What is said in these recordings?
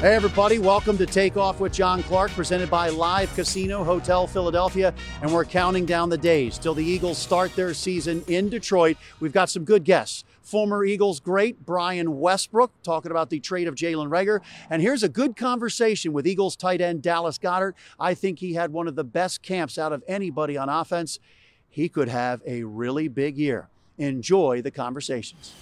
Hey, everybody, welcome to Take Off with John Clark, presented by Live Casino Hotel Philadelphia. And we're counting down the days till the Eagles start their season in Detroit. We've got some good guests. Former Eagles great Brian Westbrook talking about the trade of Jalen Reagor. And here's a good conversation with Eagles tight end Dallas Goedert. I think he had one of the best camps out of anybody on offense. He could have a really big year. Enjoy the conversations.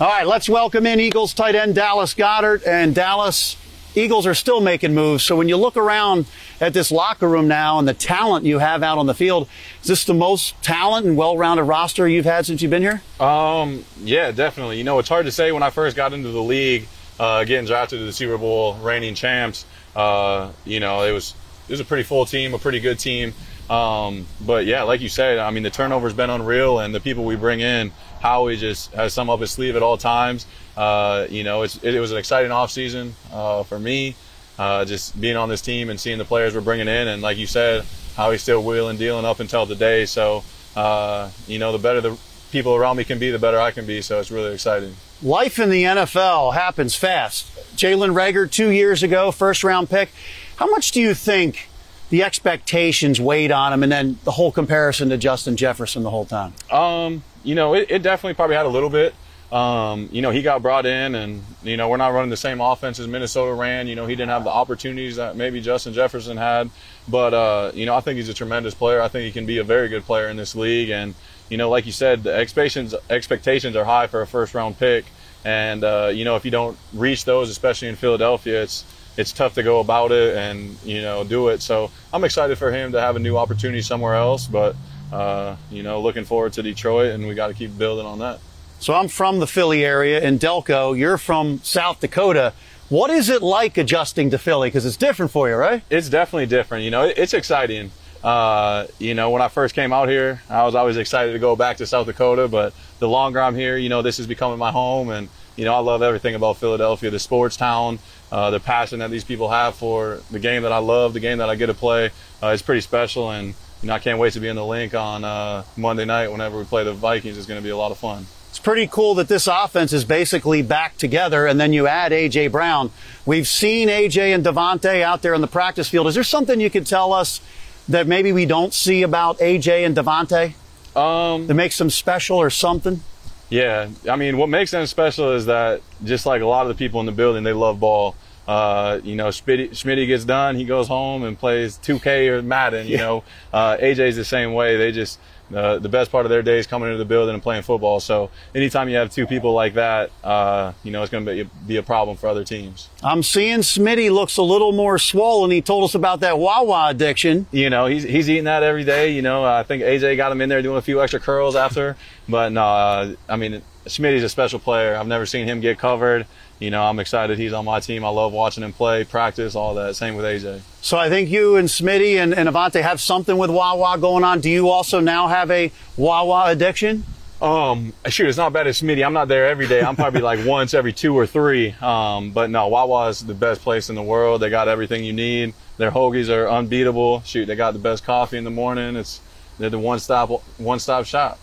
All right, let's welcome in Eagles tight end Dallas Goedert. And Dallas, Eagles are still making moves. So when you look around at this locker room now and the talent you have out on the field, is this the most talent and well-rounded roster you've had since you've been here? Um, yeah, definitely. You know, it's hard to say when I first got into the league, uh, getting drafted to the Super Bowl reigning champs. Uh, you know, it was it was a pretty full team, a pretty good team. Um, but yeah, like you said, I mean, the turnover's been unreal, and the people we bring in, Howie just has some up his sleeve at all times. Uh, you know, it, it, was an exciting offseason uh, for me, uh, just being on this team and seeing the players we're bringing in. And like you said, Howie's still wheeling, dealing up until today. So, uh, you know, the better the people around me can be, the better I can be. So it's really exciting. Life in the NFL happens fast. Jalen Reagor, two years ago, first round pick. How much do you think the expectations weighed on him and then the whole comparison to Justin Jefferson the whole time? Um, you know, it, it definitely probably had a little bit. Um, you know, he got brought in, and you know, we're not running the same offense as Minnesota ran. You know, he didn't have the opportunities that maybe Justin Jefferson had. But uh, you know, I think he's a tremendous player. I think he can be a very good player in this league. And you know, like you said, the expectations expectations are high for a first round pick. And uh, you know, if you don't reach those, especially in Philadelphia, it's it's tough to go about it and you know do it. So I'm excited for him to have a new opportunity somewhere else. But uh, you know, looking forward to Detroit, and we got to keep building on that. So I'm from the Philly area in Delco. You're from South Dakota. What is it like adjusting to Philly? Because it's different for you, right? It's definitely different. You know, it's exciting. Uh, you know, when I first came out here, I was always excited to go back to South Dakota. But the longer I'm here, you know, this is becoming my home. And, you know, I love everything about Philadelphia, the sports town, uh, the passion that these people have for the game that I love, the game that I get to play. Uh, it's pretty special. And, you know, I can't wait to be in the Linc on uh, Monday night whenever we play the Vikings. It's going to be a lot of fun it's pretty cool that this offense is basically back together and then you add AJ Brown. We've seen AJ and DeVonta out there in the practice field. Is there something you could tell us that maybe we don't see about AJ and DeVonta? Um, that makes them special or something? Yeah, I mean, what makes them special is that just like a lot of the people in the building, they love ball. Uh, you know, Schmitty gets done, he goes home and plays 2K or Madden. You yeah. know, uh, AJ's the same way. They just uh, the best part of their day is coming into the building and playing football. So anytime you have two people like that, uh, you know, it's going to be, be, a problem for other teams. I'm seeing Smitty looks a little more swollen. He told us about that Wawa addiction. You know, he's, he's eating that every day. You know, I think AJ got him in there doing a few extra curls after. But no, uh, I mean, Smitty's a special player. I've never seen him get covered you know, I'm excited he's on my team. I love watching him play, practice, all that. Same with AJ. So I think you and Smitty and, and Avonte have something with Wawa going on. Do you also now have a Wawa addiction? Um, shoot, it's not bad as Smitty. I'm not there every day. I'm probably like once every two or three. Um, but no, Wawa is the best place in the world. They got everything you need. Their hoagies are unbeatable. Shoot, they got the best coffee in the morning. It's they're the one stop one stop shop.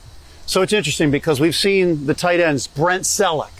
So it's interesting because we've seen the tight ends Brent Celek,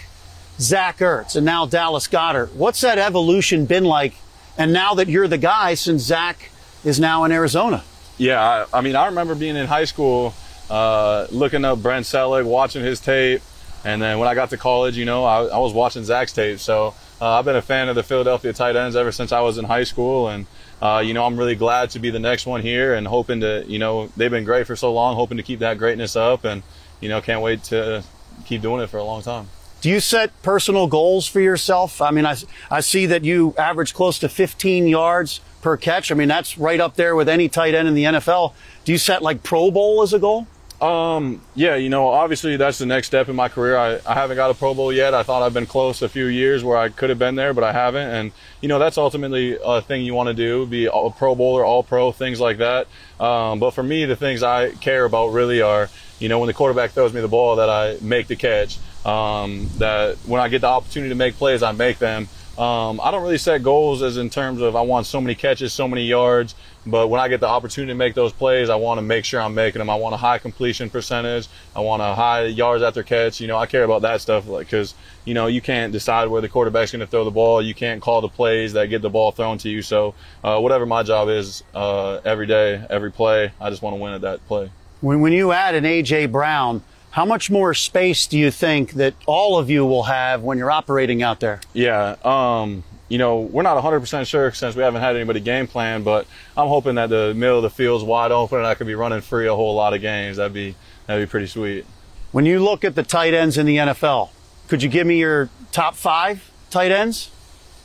Zach Ertz, and now Dallas Goedert. What's that evolution been like? And now that you're the guy, since Zach is now in Arizona. Yeah, I, I mean, I remember being in high school, uh, looking up Brent Celek, watching his tape, and then when I got to college, you know, I, I was watching Zach's tape. So uh, I've been a fan of the Philadelphia tight ends ever since I was in high school, and uh, you know, I'm really glad to be the next one here, and hoping to, you know, they've been great for so long, hoping to keep that greatness up, and you know, can't wait to keep doing it for a long time. Do you set personal goals for yourself? I mean, I, I see that you average close to 15 yards per catch. I mean, that's right up there with any tight end in the NFL. Do you set like Pro Bowl as a goal? Um, yeah, you know, obviously that's the next step in my career. I, I haven't got a Pro Bowl yet. I thought I've been close a few years where I could have been there, but I haven't. And, you know, that's ultimately a thing you want to do, be a Pro Bowler, All Pro, things like that. Um, but for me, the things I care about really are, you know, when the quarterback throws me the ball, that I make the catch. Um, that when I get the opportunity to make plays, I make them. Um, I don't really set goals as in terms of I want so many catches, so many yards. But when I get the opportunity to make those plays, I want to make sure I'm making them. I want a high completion percentage. I want a high yards after catch. You know, I care about that stuff, like because you know you can't decide where the quarterback's going to throw the ball. You can't call the plays that get the ball thrown to you. So uh, whatever my job is, uh, every day, every play, I just want to win at that play. When when you add an AJ Brown. How much more space do you think that all of you will have when you're operating out there? Yeah, um, you know, we're not 100% sure since we haven't had anybody game plan, but I'm hoping that the middle of the field's wide open and I could be running free a whole lot of games. That'd be that'd be pretty sweet. When you look at the tight ends in the NFL, could you give me your top five tight ends?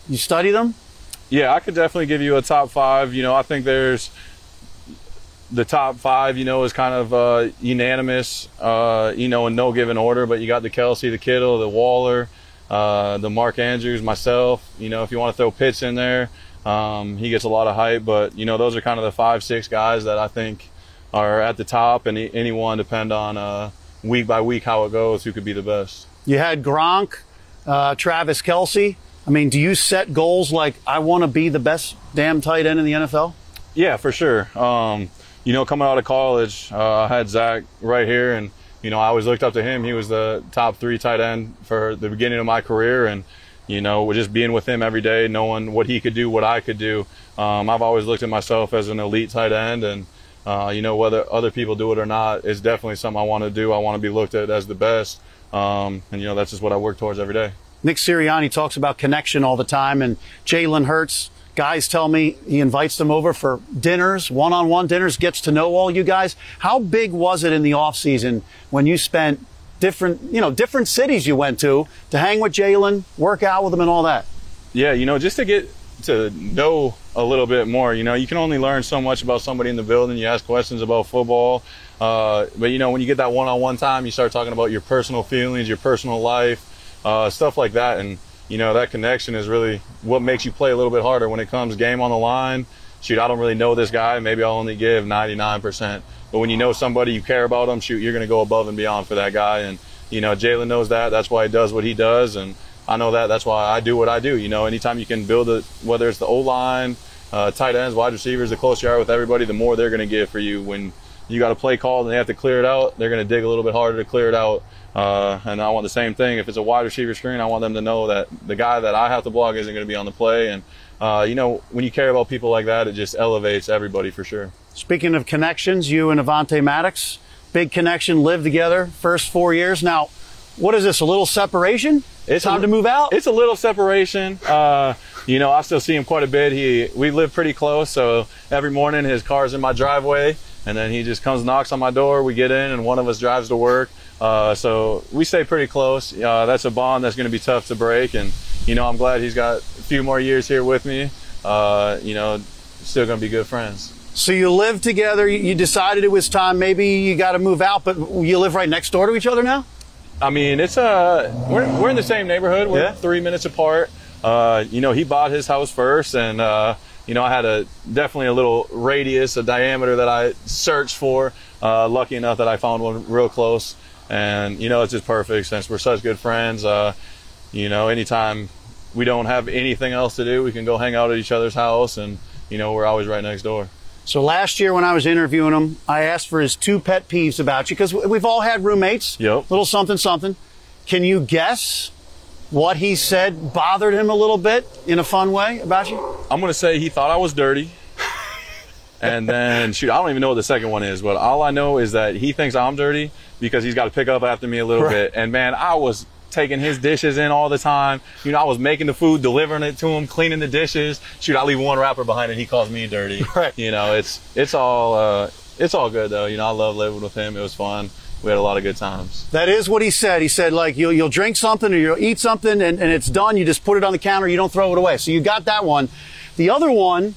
You study them? Yeah, I could definitely give you a top five. You know, I think there's the top five, you know, is kind of uh, unanimous, uh, you know, in no given order. But you got the Kelce, the Kittle, the Waller, uh, the Mark Andrews, myself. You know, if you want to throw Pitts in there, um, he gets a lot of hype. But you know, those are kind of the five, six guys that I think are at the top, and anyone depend on uh, week by week how it goes, who could be the best. You had Gronk, uh, Travis Kelce. I mean, do you set goals like I want to be the best damn tight end in the NFL? Yeah, for sure. Um, you know, coming out of college, uh, I had Zach right here, and you know, I always looked up to him. He was the top three tight end for the beginning of my career, and you know, just being with him every day, knowing what he could do, what I could do. Um, I've always looked at myself as an elite tight end, and uh, you know, whether other people do it or not, it's definitely something I want to do. I want to be looked at as the best, um, and you know, that's just what I work towards every day. Nick Sirianni talks about connection all the time, and Jalen Hurts guys tell me he invites them over for dinners, one-on-one dinners, gets to know all you guys. How big was it in the off season when you spent different, you know, different cities you went to to hang with Jalen, work out with him, and all that? Yeah, you know, just to get to know a little bit more. You know, you can only learn so much about somebody in the building. You ask questions about football, uh, but you know, when you get that one-on-one time, you start talking about your personal feelings, your personal life, uh, stuff like that, and you know, that connection is really what makes you play a little bit harder when it comes game on the line. Shoot, I don't really know this guy. Maybe I'll only give 99%. But when you know somebody, you care about them, shoot, you're going to go above and beyond for that guy. And, you know, Jalen knows that. That's why he does what he does. And I know that. That's why I do what I do. You know, anytime you can build it, whether it's the O line, uh, tight ends, wide receivers, the closer you are with everybody, the more they're going to give for you. When you got a play called and they have to clear it out, they're going to dig a little bit harder to clear it out. Uh, and I want the same thing. If it's a wide receiver screen, I want them to know that the guy that I have to block isn't going to be on the play. And, uh, you know, when you care about people like that, it just elevates everybody for sure. Speaking of connections, you and Avonte Maddox, big connection, lived together first four years. Now, what is this, a little separation? It's time a, to move out? It's a little separation. Uh, you know, I still see him quite a bit. He, we live pretty close, so every morning his car's in my driveway, and then he just comes knocks on my door. We get in, and one of us drives to work. Uh, so we stay pretty close. Uh, that's a bond that's going to be tough to break, and you know I'm glad he's got a few more years here with me. Uh, you know, still going to be good friends. So you live together. You decided it was time. Maybe you got to move out, but you live right next door to each other now. I mean, it's uh, we're we're in the same neighborhood. We're Yeah. three minutes apart. Uh, you know, he bought his house first, and uh, you know, I had a definitely a little radius, a diameter that I searched for. Uh, lucky enough that I found one real close, and you know, it's just perfect since we're such good friends. Uh, you know, anytime we don't have anything else to do, we can go hang out at each other's house, and you know, we're always right next door. So last year when I was interviewing him, I asked for his two pet peeves about you because we've all had roommates. Yep. Little something something. Can you guess what he said bothered him a little bit in a fun way about you? I'm gonna say he thought I was dirty. And then shoot, I don't even know what the second one is, but all I know is that he thinks I'm dirty because he's got to pick up after me a little Right. bit. And man, I was taking his dishes in all the time. You know, I was making the food, delivering it to him, cleaning the dishes. Shoot, I leave one wrapper behind and he calls me dirty. Right. You know, it's it's all uh, it's all good though. You know, I love living with him. It was fun. We had a lot of good times. That is what he said. He said like you'll you'll drink something or you'll eat something and, and it's done. You just put it on the counter. You don't throw it away. So you got that one. The other one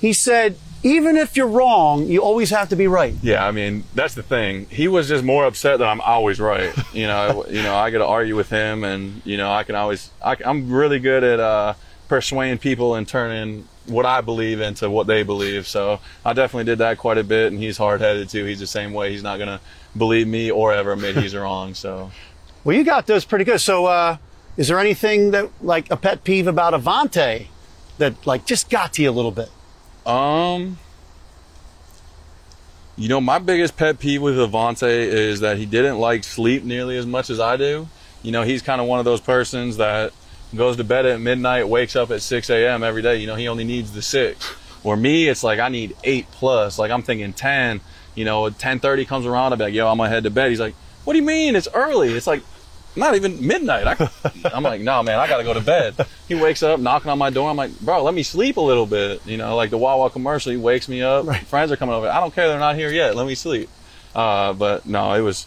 he said, even if you're wrong, you always have to be right. Yeah, I mean that's the thing. He was just more upset that I'm always right. You know, you know I got to argue with him, and you know I can always. I, am really good at uh, persuading people and turning what I believe into what they believe. So I definitely did that quite a bit, and he's hard headed too. He's the same way. He's not gonna believe me or ever admit he's wrong. So. Well, you got those pretty good. So, uh, is there anything that like a pet peeve about Avonte that like just got to you a little bit? Um. You know, my biggest pet peeve with Avonte is that he didn't like sleep nearly as much as I do. You know, he's kind of one of those persons that goes to bed at midnight, wakes up at 6 a.m. every day. You know, he only needs the six. Or me, it's like I need eight plus. Like I'm thinking 10. You know, 10:30 comes around, I'm like, yo, I'm gonna head to bed. He's like, what do you mean? It's early. It's like not even midnight. I, am like, no, man, I gotta go to bed. He wakes up, knocking on my door. I'm like, bro, let me sleep a little bit. You know, like the Wawa commercial. He wakes me up. Right. Friends are coming over. I don't care. They're not here yet. Let me sleep. Uh, but no, it was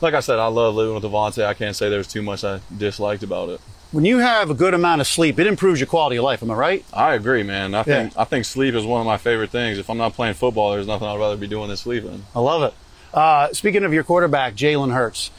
like I said. I love living with Avonte. I can't say there's too much I disliked about it when you have a good amount of sleep, it improves your quality of life. Am I right? I agree, man. I think yeah. I think sleep is one of my favorite things. If I'm not playing football, there's nothing I'd rather be doing than sleeping. I love it. Uh, speaking of your quarterback, Jalen Hurts,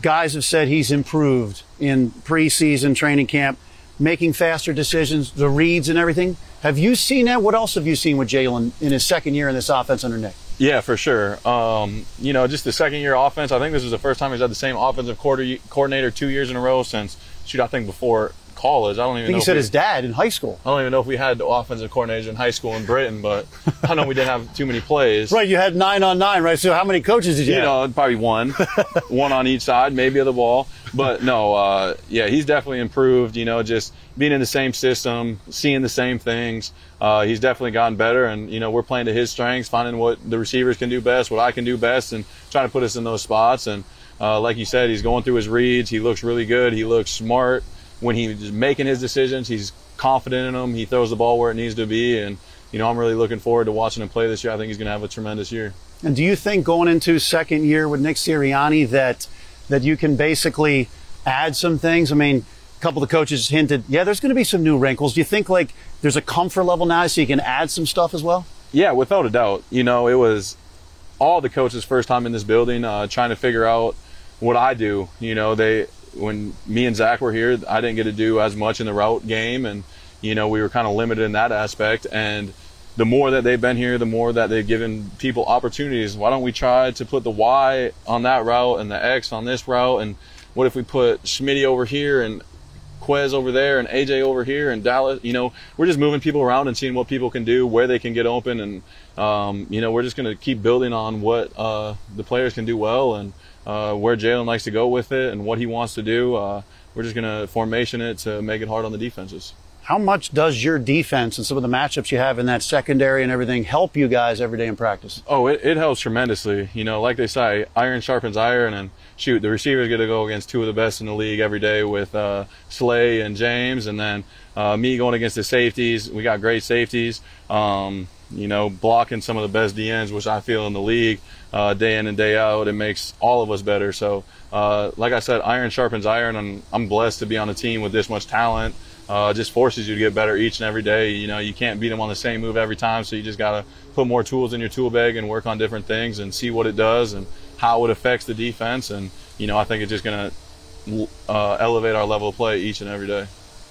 guys have said he's improved in preseason training camp, making faster decisions, the reads and everything. Have you seen that? What else have you seen with Jalen in his second year in this offense under Nick? Yeah, for sure. Um, you know, just the second year offense. I think this is the first time he's had the same offensive coordinator two years in a row since shoot, I think before college. I don't even. I think know he said we, his dad in high school. I don't even know if we had offensive coordinators in high school in Britton, but I know we didn't have too many plays. Right, you had nine on nine, right? So how many coaches did you? You have? know, probably one, one on each side, maybe of the ball. But no, uh, yeah, he's definitely improved. You know, just being in the same system, seeing the same things. Uh, he's definitely gotten better, and you know, we're playing to his strengths, finding what the receivers can do best, what I can do best, and trying to put us in those spots. And uh, like you said, he's going through his reads. He looks really good. He looks smart when he's making his decisions, he's confident in them. He throws the ball where it needs to be, and you know I'm really looking forward to watching him play this year. I think he's going to have a tremendous year. And do you think going into second year with Nick Sirianni that that you can basically add some things? I mean, a couple of the coaches hinted, yeah, there's going to be some new wrinkles. Do you think like there's a comfort level now so you can add some stuff as well? Yeah, without a doubt. You know, it was all the coaches' first time in this building, uh, trying to figure out what I do. You know, they when me and Zach were here, I didn't get to do as much in the route game, and you know we were kind of limited in that aspect. And the more that they've been here, the more that they've given people opportunities. Why don't we try to put the Y on that route and the X on this route? And what if we put Schmitty over here and Quez over there and AJ over here and Dallas? You know, we're just moving people around and seeing what people can do, where they can get open, and um, you know, we're just going to keep building on what uh, the players can do well and uh, where Jalen likes to go with it and what he wants to do. Uh, we're just going to formation it to make it hard on the defenses. How much does your defense and some of the matchups you have in that secondary and everything help you guys every day in practice? Oh, it, it helps tremendously. You know, like they say, iron sharpens iron, and shoot, the receivers get to go against two of the best in the league every day with uh, Slay and James, and then uh, me going against the safeties. We got great safeties. Um, you know, blocking some of the best DNs, which I feel in the league uh, day in and day out. It makes all of us better. So, uh, like I said, iron sharpens iron, and I'm blessed to be on a team with this much talent. Uh, just forces you to get better each and every day. You know, you can't beat them on the same move every time, so you just got to put more tools in your tool bag and work on different things and see what it does and how it affects the defense. And you know, I think it's just going to uh, elevate our level of play each and every day.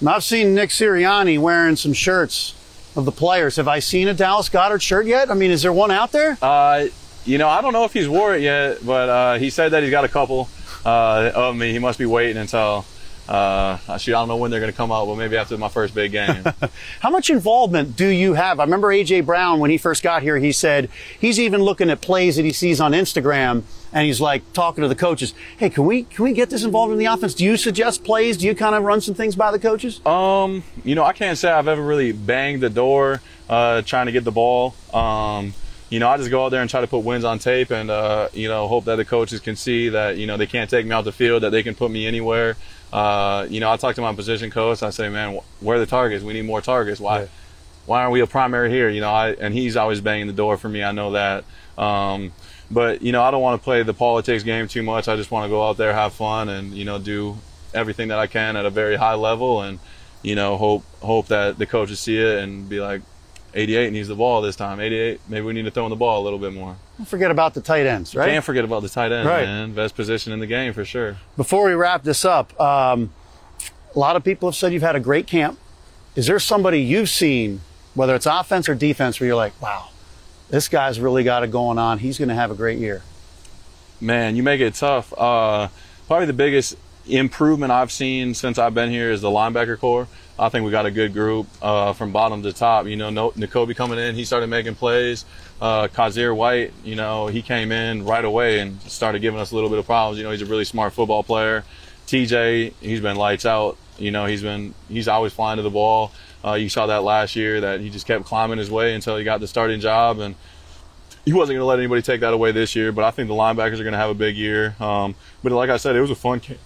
I've seen Nick Sirianni wearing some shirts of the players. Have I seen a Dallas Goedert shirt yet? I mean, is there one out there? Uh, you know, I don't know if he's wore it yet, but uh, he said that he's got a couple uh, of me. He must be waiting until. Uh, shoot, I don't know when they're going to come out, but maybe after my first big game. How much involvement do you have? I remember AJ Brown when he first got here. He said he's even looking at plays that he sees on Instagram, and he's like talking to the coaches. Hey, can we can we get this involved in the offense? Do you suggest plays? Do you kind of run some things by the coaches? Um, you know, I can't say I've ever really banged the door uh, trying to get the ball. Um, you know, I just go out there and try to put wins on tape and, uh, you know, hope that the coaches can see that, you know, they can't take me out the field, that they can put me anywhere. Uh, you know, I talk to my position coach. I say, man, where are the targets? We need more targets. Why, yeah. why aren't we a primary here? You know, I, and he's always banging the door for me. I know that. Um, but, you know, I don't want to play the politics game too much. I just want to go out there, have fun and, you know, do everything that I can at a very high level and, you know, hope, hope that the coaches see it and be like, 88 needs the ball this time. 88, maybe we need to throw in the ball a little bit more. Don't forget about the tight ends, right? Can't forget about the tight end, Right. man. Best position in the game for sure. Before we wrap this up, um, a lot of people have said you've had a great camp. Is there somebody you've seen, whether it's offense or defense, where you're like, wow, this guy's really got it going on. He's going to have a great year. Man, you make it tough. Uh, probably the biggest improvement I've seen since I've been here is the linebacker corps. I think we got a good group uh, from bottom to top. You know, no, Nakobe coming in, he started making plays. Uh, Kyzir White, you know, he came in right away and started giving us a little bit of problems. You know, he's a really smart football player. TJ, he's been lights out. You know, he's been he's always flying to the ball. Uh, you saw that last year that he just kept climbing his way until he got the starting job, and he wasn't going to let anybody take that away this year. But I think the linebackers are going to have a big year. Um, but like I said, it was a fun camp.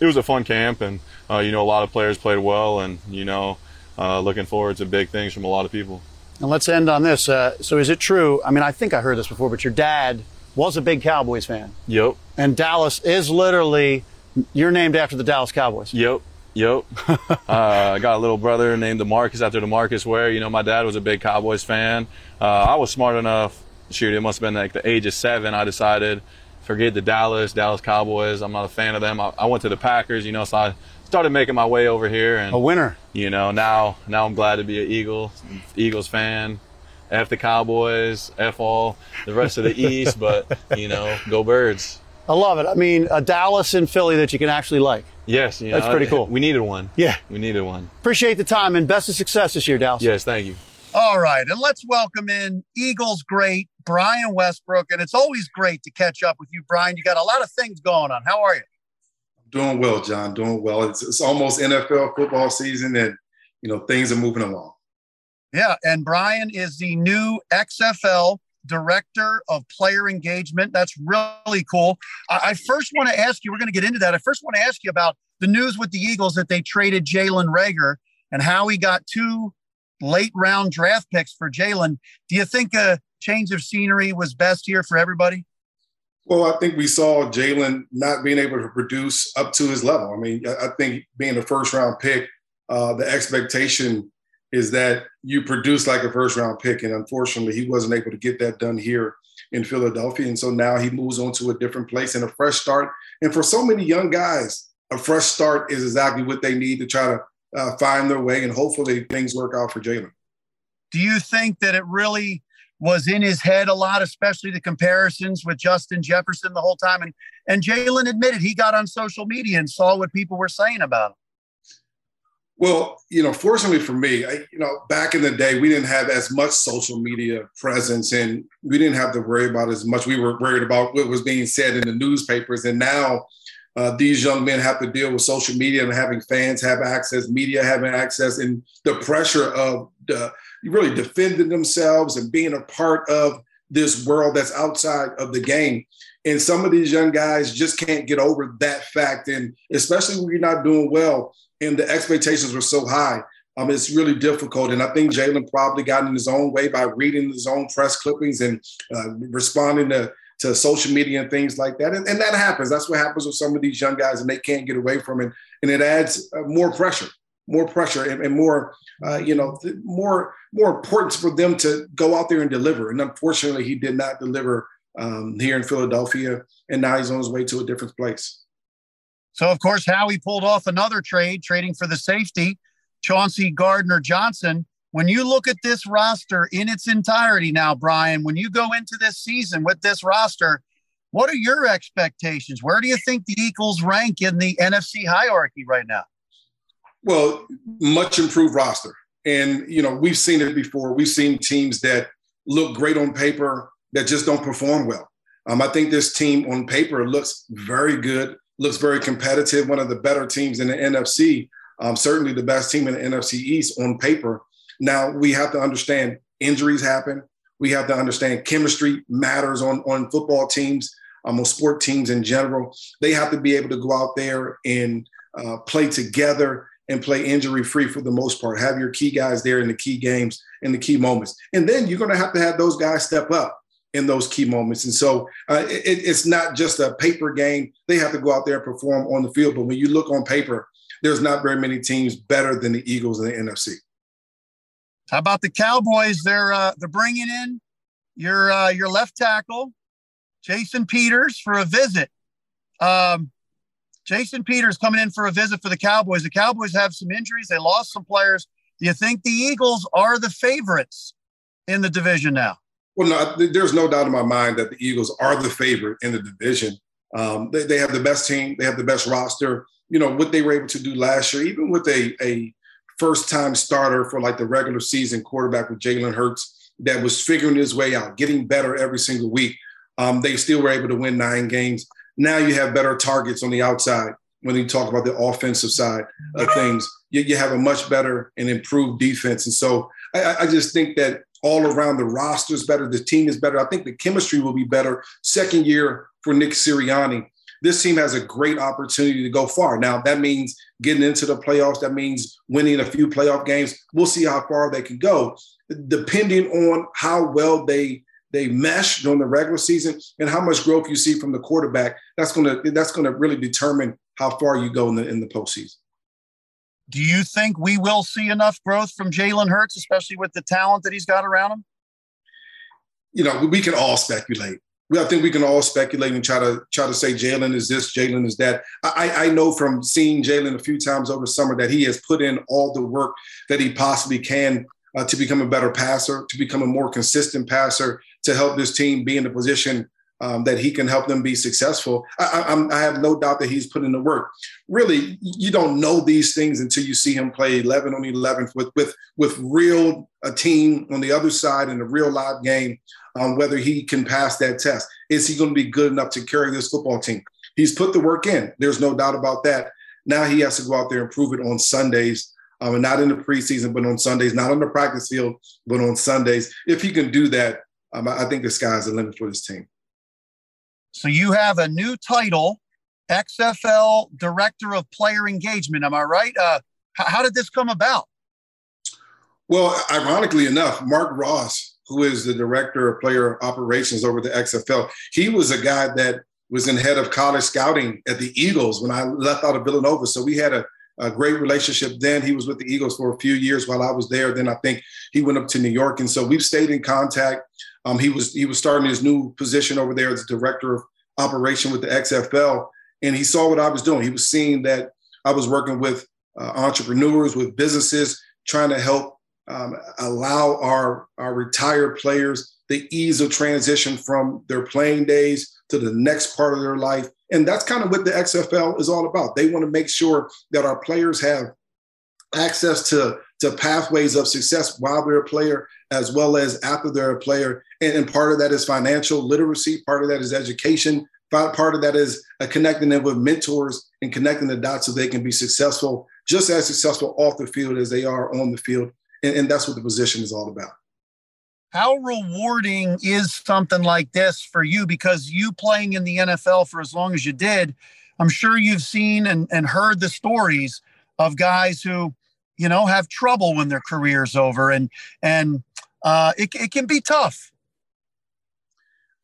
It was a fun camp, and uh, you know a lot of players played well, and you know uh, looking forward to big things from a lot of people. And let's end on this. Uh, so, is it true? I mean, I think I heard this before, but your dad was a big Cowboys fan, Yep, and Dallas is literally you're named after the Dallas Cowboys. yep, yep. uh, I got a little brother named Demarcus after Demarcus Ware. You know my dad was a big Cowboys fan. Uh, I was smart enough. Shoot, it must have been like the age of seven. I decided forget the Dallas, Dallas Cowboys. I'm not a fan of them. I, I went to the Packers, you know, so I started making my way over here and A winner. you know, now now I'm glad to be an Eagle, Eagles fan. F the Cowboys, F all the rest of the East, but you know, go Birds. I love it. I mean, a Dallas and Philly that you can actually like. Yes, you That's know, pretty cool. We needed one. Yeah. we needed one. Appreciate the time and best of success this year, Dallas. Yes, thank you. All right, and let's welcome in Eagles great Brian Westbrook, and it's always great to catch up with you, Brian. You got a lot of things going on. How are you? Doing well, John. Doing well. It's, it's almost NFL football season, and you know things are moving along. Yeah, and Brian is the new XFL director of player engagement. That's really cool. I, I first want to ask you. We're going to get into that. I first want to ask you about the news with the Eagles that they traded Jalen Reagor and how he got two late round draft picks for Jalen. Do you think a change of scenery was best here for everybody? Well, I think we saw Jalen not being able to produce up to his level. I mean, I think being a first round pick, uh, the expectation is that you produce like a first round pick. And unfortunately, he wasn't able to get that done here in Philadelphia. And so now he moves on to a different place and a fresh start. And for so many young guys, a fresh start is exactly what they need to try to uh, find their way. And hopefully things work out for Jalen. Do you think that it really was in his head a lot, especially the comparisons with Justin Jefferson the whole time? And and Jalen admitted he got on social media and saw what people were saying about him. Well, you know, fortunately for me, I, you know, back in the day, we didn't have as much social media presence and we didn't have to worry about as much. We were worried about what was being said in the newspapers. And now uh, these young men have to deal with social media and having fans have access, media having access, and the pressure of the, really defending themselves and being a part of this world that's outside of the game. And some of these young guys just can't get over that fact. And especially when you're not doing well and the expectations were so high, um, it's really difficult. And I think Jalen probably got in his own way by reading his own press clippings and uh, responding to, to social media and things like that. And, and that happens. That's what happens with some of these young guys, and they can't get away from it. And it adds uh, more pressure, more pressure, and, and more, uh, you know, th- more more importance for them to go out there and deliver. And unfortunately, he did not deliver um, here in Philadelphia, and now he's on his way to a different place. So of course, Howie pulled off another trade, trading for the safety, Chauncey Gardner Johnson. When you look at this roster in its entirety now, Brian, when you go into this season with this roster, what are your expectations? Where do you think the Eagles rank in the NFC hierarchy right now? Well, much improved roster. And, you know, we've seen it before. We've seen teams that look great on paper that just don't perform well. Um, I think this team on paper looks very good, looks very competitive, one of the better teams in the NFC, um, certainly the best team in the NFC East on paper. Now, we have to understand injuries happen. We have to understand chemistry matters on, on football teams, um, on sport teams in general. They have to be able to go out there and uh, play together and play injury free for the most part. Have your key guys there in the key games, in the key moments. And then you're going to have to have those guys step up in those key moments. And so uh, it, it's not just a paper game. They have to go out there and perform on the field. But when you look on paper, there's not very many teams better than the Eagles in the NFC. How about the Cowboys? They're uh, they're bringing in your uh, your left tackle, Jason Peters, for a visit. Um, Jason Peters coming in for a visit for the Cowboys. The Cowboys have some injuries. They lost some players. Do you think the Eagles are the favorites in the division now? Well, no, there's no doubt in my mind that the Eagles are the favorite in the division. Um, they, they have the best team. They have the best roster. You know what they were able to do last year, even with a a first time starter for like the regular season quarterback with Jalen Hurts that was figuring his way out, getting better every single week. Um, they still were able to win nine games. Now you have better targets on the outside when you talk about the offensive side of things. You, you have a much better and improved defense. And so I, I just think that all around the roster is better, the team is better. I think the chemistry will be better. Second year for Nick Sirianni. This team has a great opportunity to go far. Now, that means getting into the playoffs. That means winning a few playoff games. We'll see how far they can go, depending on how well they they mesh during the regular season and how much growth you see from the quarterback. That's gonna that's gonna really determine how far you go in the in the postseason. Do you think we will see enough growth from Jalen Hurts, especially with the talent that he's got around him? You know, we can all speculate. I think we can all speculate and try to try to say Jalen is this, Jalen is that. I, I know from seeing Jalen a few times over the summer that he has put in all the work that he possibly can uh, to become a better passer, to become a more consistent passer, to help this team be in the position um, that he can help them be successful. I, I, I, have no doubt that he's put in the work. Really, you don't know these things until you see him play 11 on 11 with with with real a team on the other side in a real live game. Um, whether he can pass that test, is he going to be good enough to carry this football team? He's put the work in. There's no doubt about that. Now he has to go out there and prove it on Sundays. Um, not in the preseason, but on Sundays, not on the practice field, but on Sundays. If he can do that, um, I think the sky's the limit for this team. So you have a new title, XFL Director of Player Engagement. Am I right? Uh, how did this come about? Well, ironically enough, Marc Ross, who is the Director of Player Operations over the XFL, he was a guy that was in head of college scouting at the Eagles when I left out of Villanova. So we had a, a great relationship then. He was with the Eagles for a few years while I was there. Then I think he went up to New York. And so we've stayed in contact. Um, he was he was starting his new position over there as director of operation with the XFL, and he saw what I was doing. He was seeing that I was working with uh, entrepreneurs, with businesses, trying to help um, allow our our retired players the ease of transition from their playing days to the next part of their life. And that's kind of what the XFL is all about. They want to make sure that our players have access to, to pathways of success while they're a player as well as after they're a player. And, and part of that is financial literacy, part of that is education, part of that is uh, connecting them with mentors and connecting the dots so they can be successful, just as successful off the field as they are on the field. And, and that's what the position is all about. How rewarding is something like this for you? Because you playing in the NFL for as long as you did, I'm sure you've seen and, and heard the stories of guys who, you know, have trouble when their career's over. And and uh, it, it can be tough.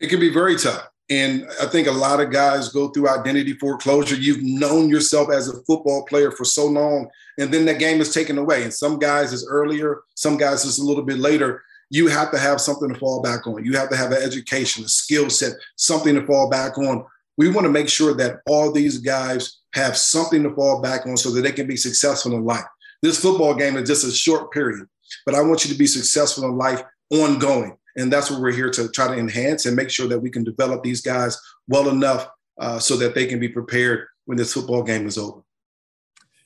It can be very tough. And I think a lot of guys go through identity foreclosure. You've known yourself as a football player for so long, and then that game is taken away. And some guys is earlier, some guys is a little bit later. You have to have something to fall back on. You have to have an education, a skill set, something to fall back on. We want to make sure that all these guys have something to fall back on so that they can be successful in life. This football game is just a short period, but I want you to be successful in life ongoing. And that's what we're here to try to enhance and make sure that we can develop these guys well enough uh, so that they can be prepared when this football game is over.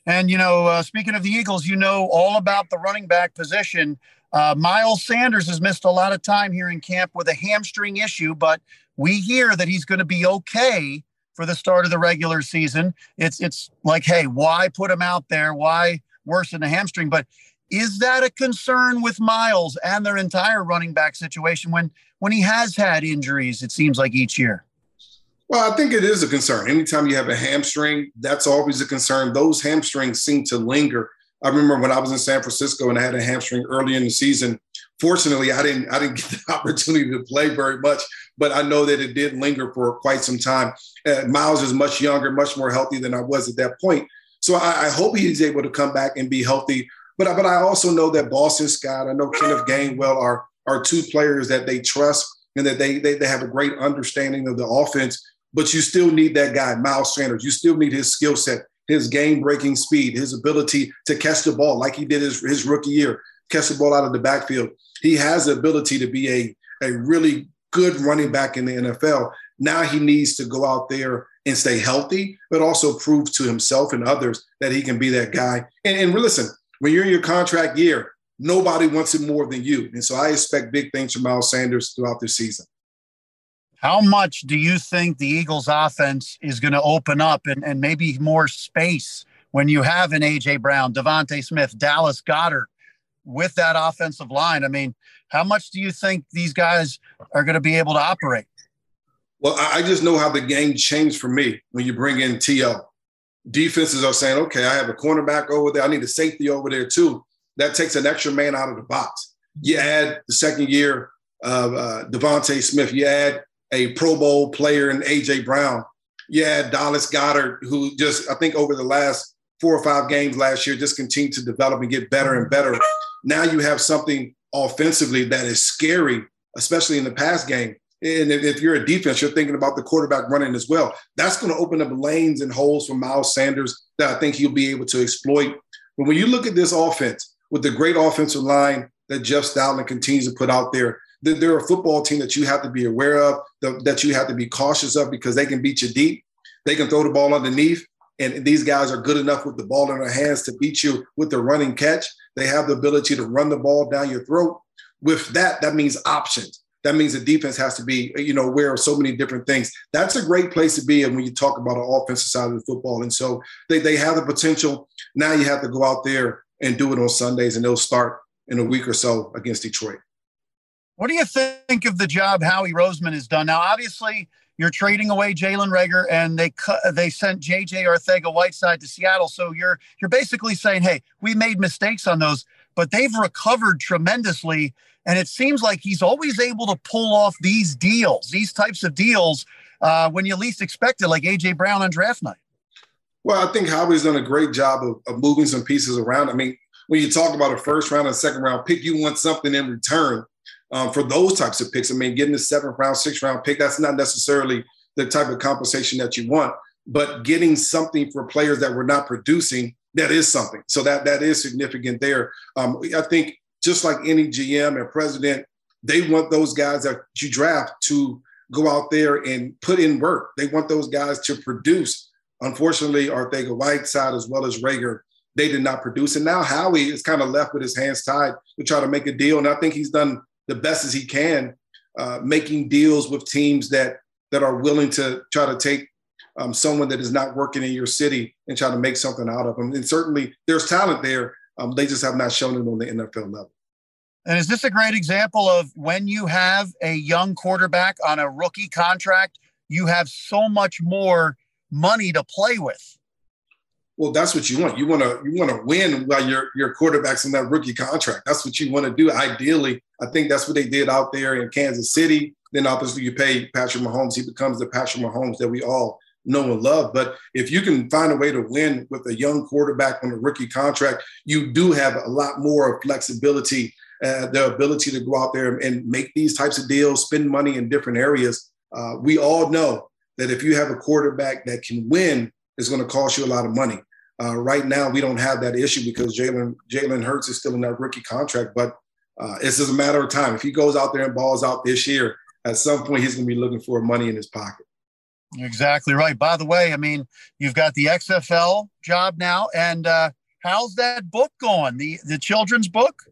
And, you know, uh, speaking of the Eagles, you know all about the running back position. Uh, Miles Sanders has missed a lot of time here in camp with a hamstring issue, but we hear that he's going to be okay for the start of the regular season. It's it's like, hey, why put him out there? Why worsen the hamstring? But is that a concern with Miles and their entire running back situation when when he has had injuries? It seems like each year. Well, I think it is a concern. Anytime you have a hamstring, that's always a concern. Those hamstrings seem to linger. I remember when I was in San Francisco and I had a hamstring early in the season. Fortunately, I didn't I didn't get the opportunity to play very much, but I know that it did linger for quite some time. Uh, Miles is much younger, much more healthy than I was at that point. So I, I hope he's able to come back and be healthy But but I also know that Boston Scott, I know Kenneth Gainwell are are two players that they trust and that they, they they have a great understanding of the offense. But you still need that guy, Miles Sanders. You still need his skill set, his game breaking speed, his ability to catch the ball like he did his, his rookie year, catch the ball out of the backfield. He has the ability to be a, a really good running back in the NFL. Now he needs to go out there and stay healthy, but also prove to himself and others that he can be that guy. And, and listen, when you're in your contract year, nobody wants it more than you. And so I expect big things from Miles Sanders throughout this season. How much do you think the Eagles offense is going to open up and, and maybe more space when you have an AJ Brown, DeVonta Smith, Dallas Goedert with that offensive line? I mean, how much do you think these guys are going to be able to operate? Well, I just know how the game changed for me when you bring in T.O. Defenses are saying, okay, I have a cornerback over there. I need a safety over there too. That takes an extra man out of the box. You add the second year of uh, DeVonta Smith. You add a Pro Bowl player in A.J. Brown. You add Dallas Goedert, who just, I think over the last four or five games last year, just continued to develop and get better and better. Now you have something offensively that is scary, especially in the pass game. And if you're a defense, you're thinking about the quarterback running as well. That's going to open up lanes and holes for Miles Sanders that I think he'll be able to exploit. But when you look at this offense with the great offensive line that Jeff Stoutland continues to put out there, they're a football team that you have to be aware of, that you have to be cautious of because they can beat you deep. They can throw the ball underneath. And these guys are good enough with the ball in their hands to beat you with the running catch. They have the ability to run the ball down your throat. With that, that means options that means the defense has to be, you know, aware of so many different things. That's a great place to be when you talk about an offensive side of the football. And so they, they have the potential. Now you have to go out there and do it on Sundays, and they'll start in a week or so against Detroit. What do you think of the job Howie Roseman has done? Now, obviously, you're trading away Jalen Reagor, and they cut, they sent JJ Arcega-Whiteside to Seattle. So you're you're basically saying, hey, we made mistakes on those, but they've recovered tremendously. And it seems like he's always able to pull off these deals, these types of deals, uh, when you least expect it, like AJ Brown on draft night. Well, I think Howie's done a great job of, of moving some pieces around. I mean, when you talk about a first round and second round pick, you want something in return um, for those types of picks. I mean, getting a seventh round, sixth round pick, that's not necessarily the type of compensation that you want, but getting something for players that were not producing, that is something. So that that is significant there. Um, I think just like any GM and president, they want those guys that you draft to go out there and put in work. They want those guys to produce. Unfortunately, Arcega-Whiteside as well as Reagor, they did not produce. And now Howie is kind of left with his hands tied to try to make a deal. And I think he's done the best as he can, uh, making deals with teams that that are willing to try to take um, someone that is not working in your city and try to make something out of them. And certainly there's talent there, um, they just have not shown it on the NFL level. And is this a great example of when you have a young quarterback on a rookie contract, you have so much more money to play with? Well, that's what you want. You want to you want to win while your your quarterback's in that rookie contract. That's what you want to do. Ideally, I think that's what they did out there in Kansas City. Then obviously you pay Patrick Mahomes. He becomes the Patrick Mahomes that we all know and love. But if you can find a way to win with a young quarterback on a rookie contract, you do have a lot more flexibility, uh, the ability to go out there and make these types of deals, spend money in different areas. Uh, we all know that if you have a quarterback that can win, it's going to cost you a lot of money. Uh, right now, we don't have that issue because Jalen Jalen Hurts is still in that rookie contract. But uh, it's just a matter of time. If he goes out there and balls out this year, at some point he's going to be looking for money in his pocket. Exactly right. By the way, I mean, you've got the XFL job now, and uh, how's that book going? The the children's book?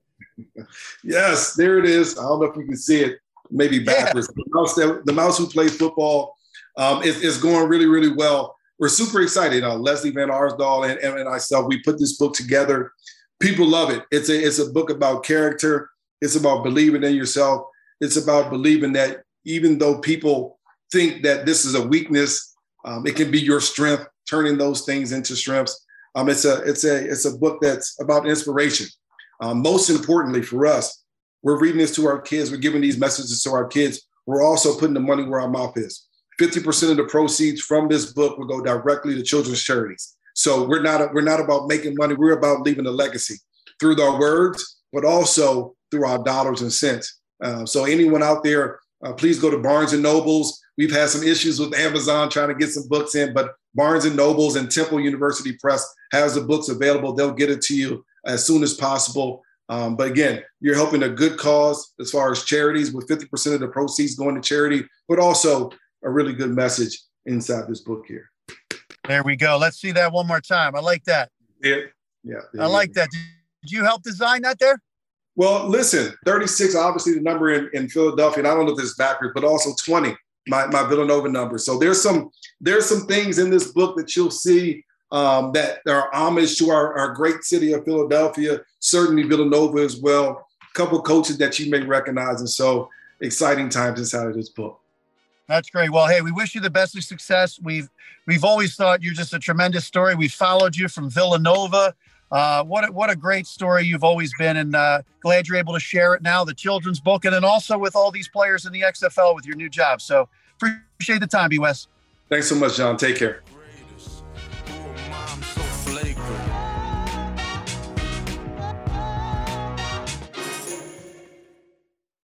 yes, there it is. I don't know if you can see it, maybe backwards. Yeah. The, mouse that, the mouse who plays football um, is, is going really, really well. We're super excited. Uh, Leslie Van Arsdal and, and myself, we put this book together. People love it. It's a it's a book about character. It's about believing in yourself. It's about believing that even though people think that this is a weakness. Um, it can be your strength, turning those things into strengths. Um, it's a it's a it's a book that's about inspiration. Um, most importantly for us, we're reading this to our kids. We're giving these messages to our kids. We're also putting the money where our mouth is. 50% of the proceeds from this book will go directly to children's charities. So we're not we're not about making money. We're about leaving a legacy. through our words, but also through our dollars and cents. Uh, so anyone out there, uh, please go to Barnes and Nobles. We've had some issues with Amazon trying to get some books in, but Barnes and Nobles and Temple University Press has the books available. They'll get it to you as soon as possible. Um, but again, you're helping a good cause as far as charities, with 50% of the proceeds going to charity, but also a really good message inside this book here. There we go. Let's see that one more time. I like that. Yeah, yeah. I like that. Did you help design that there? Well, listen, 36, obviously the number in, in Philadelphia, and I don't know if this is backwards, but also 20, my, my Villanova number. So there's some there's some things in this book that you'll see um, that are homage to our, our great city of Philadelphia, certainly Villanova as well. A couple coaches that you may recognize. And so exciting times inside of this book. That's great. Well, hey, we wish you the best of success. We've we've always thought you're just a tremendous story. We followed you from Villanova. Uh, what a, what a great story you've always been, and uh, glad you're able to share it now. The children's book, and then also with all these players in the XFL with your new job. So appreciate the time, B. West. Thanks so much, John. Take care.